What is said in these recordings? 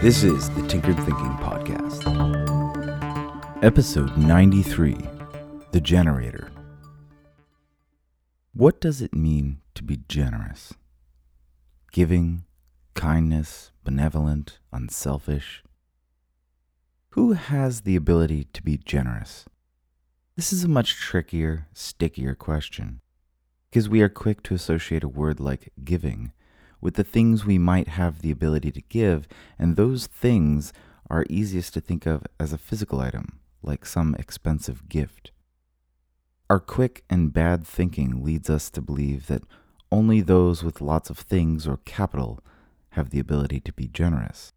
This is the Tinkered Thinking Podcast. Episode 93 The Generator. What does it mean to be generous? Giving, kindness, benevolent, unselfish? Who has the ability to be generous? This is a much trickier, stickier question, because we are quick to associate a word like giving with the things we might have the ability to give, and those things are easiest to think of as a physical item, like some expensive gift. Our quick and bad thinking leads us to believe that only those with lots of things or capital have the ability to be generous.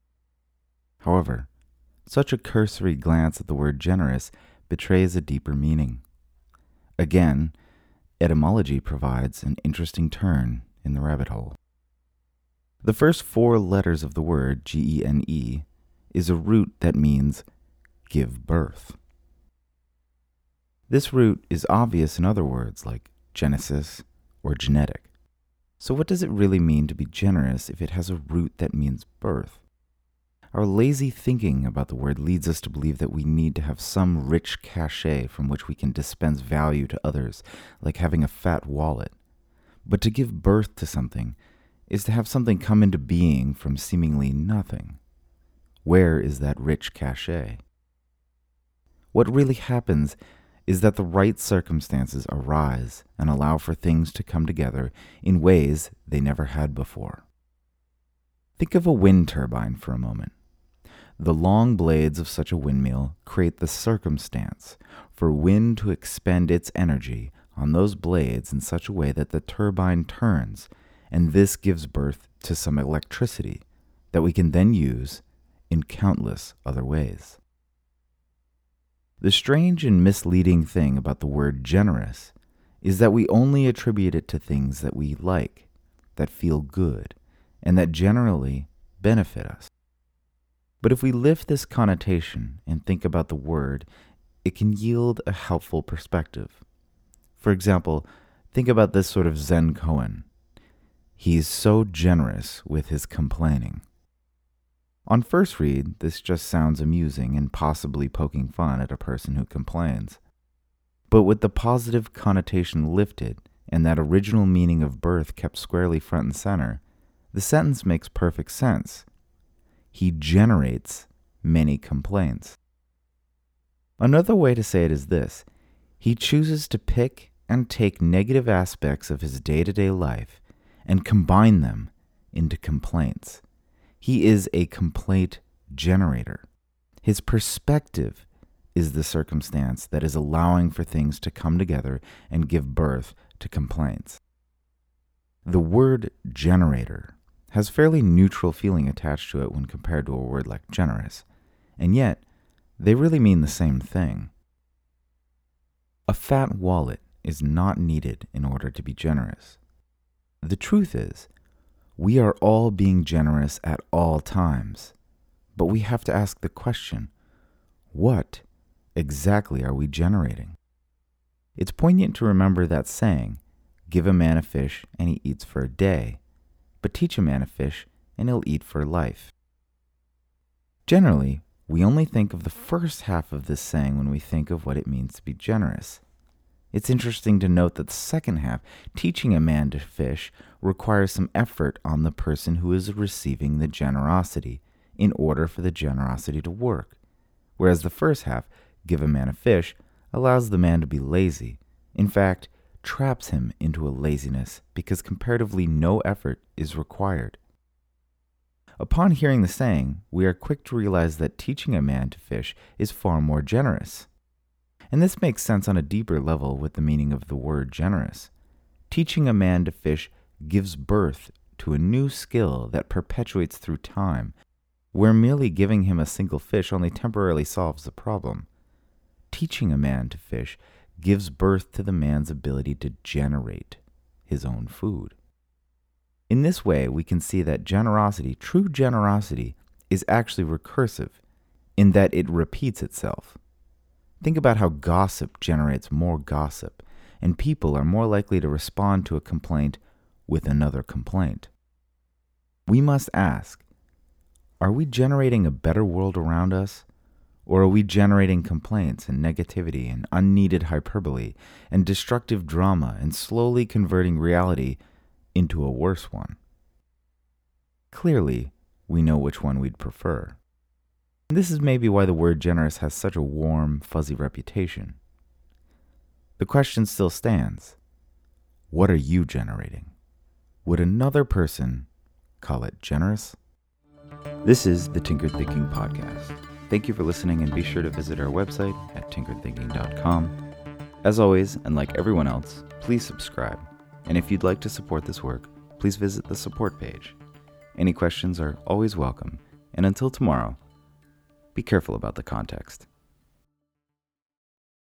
However, such a cursory glance at the word generous betrays a deeper meaning. Again, etymology provides an interesting turn in the rabbit hole. The first four letters of the word, G E N E, is a root that means give birth. This root is obvious in other words like genesis or genetic. So, what does it really mean to be generous if it has a root that means birth? Our lazy thinking about the word leads us to believe that we need to have some rich cachet from which we can dispense value to others, like having a fat wallet. But to give birth to something is to have something come into being from seemingly nothing. Where is that rich cachet? What really happens is that the right circumstances arise and allow for things to come together in ways they never had before. Think of a wind turbine for a moment. The long blades of such a windmill create the circumstance for wind to expend its energy on those blades in such a way that the turbine turns and this gives birth to some electricity that we can then use in countless other ways. The strange and misleading thing about the word generous is that we only attribute it to things that we like, that feel good, and that generally benefit us. But if we lift this connotation and think about the word, it can yield a helpful perspective. For example, think about this sort of Zen koan He's so generous with his complaining. On first read, this just sounds amusing and possibly poking fun at a person who complains. But with the positive connotation lifted and that original meaning of birth kept squarely front and center, the sentence makes perfect sense. He generates many complaints. Another way to say it is this he chooses to pick and take negative aspects of his day to day life and combine them into complaints. He is a complaint generator. His perspective is the circumstance that is allowing for things to come together and give birth to complaints. The word generator has fairly neutral feeling attached to it when compared to a word like generous, and yet they really mean the same thing. A fat wallet is not needed in order to be generous. The truth is, we are all being generous at all times. But we have to ask the question what exactly are we generating? It's poignant to remember that saying give a man a fish and he eats for a day, but teach a man a fish and he'll eat for life. Generally, we only think of the first half of this saying when we think of what it means to be generous. It's interesting to note that the second half, teaching a man to fish, requires some effort on the person who is receiving the generosity in order for the generosity to work. Whereas the first half, give a man a fish, allows the man to be lazy. In fact, traps him into a laziness because comparatively no effort is required. Upon hearing the saying, we are quick to realize that teaching a man to fish is far more generous. And this makes sense on a deeper level with the meaning of the word generous. Teaching a man to fish gives birth to a new skill that perpetuates through time, where merely giving him a single fish only temporarily solves the problem. Teaching a man to fish gives birth to the man's ability to generate his own food. In this way, we can see that generosity, true generosity, is actually recursive in that it repeats itself. Think about how gossip generates more gossip, and people are more likely to respond to a complaint with another complaint. We must ask are we generating a better world around us? Or are we generating complaints and negativity and unneeded hyperbole and destructive drama and slowly converting reality into a worse one? Clearly, we know which one we'd prefer. And this is maybe why the word generous has such a warm, fuzzy reputation. The question still stands what are you generating? Would another person call it generous? This is the Tinkered Thinking Podcast. Thank you for listening and be sure to visit our website at tinkeredthinking.com. As always, and like everyone else, please subscribe. And if you'd like to support this work, please visit the support page. Any questions are always welcome. And until tomorrow, be careful about the context.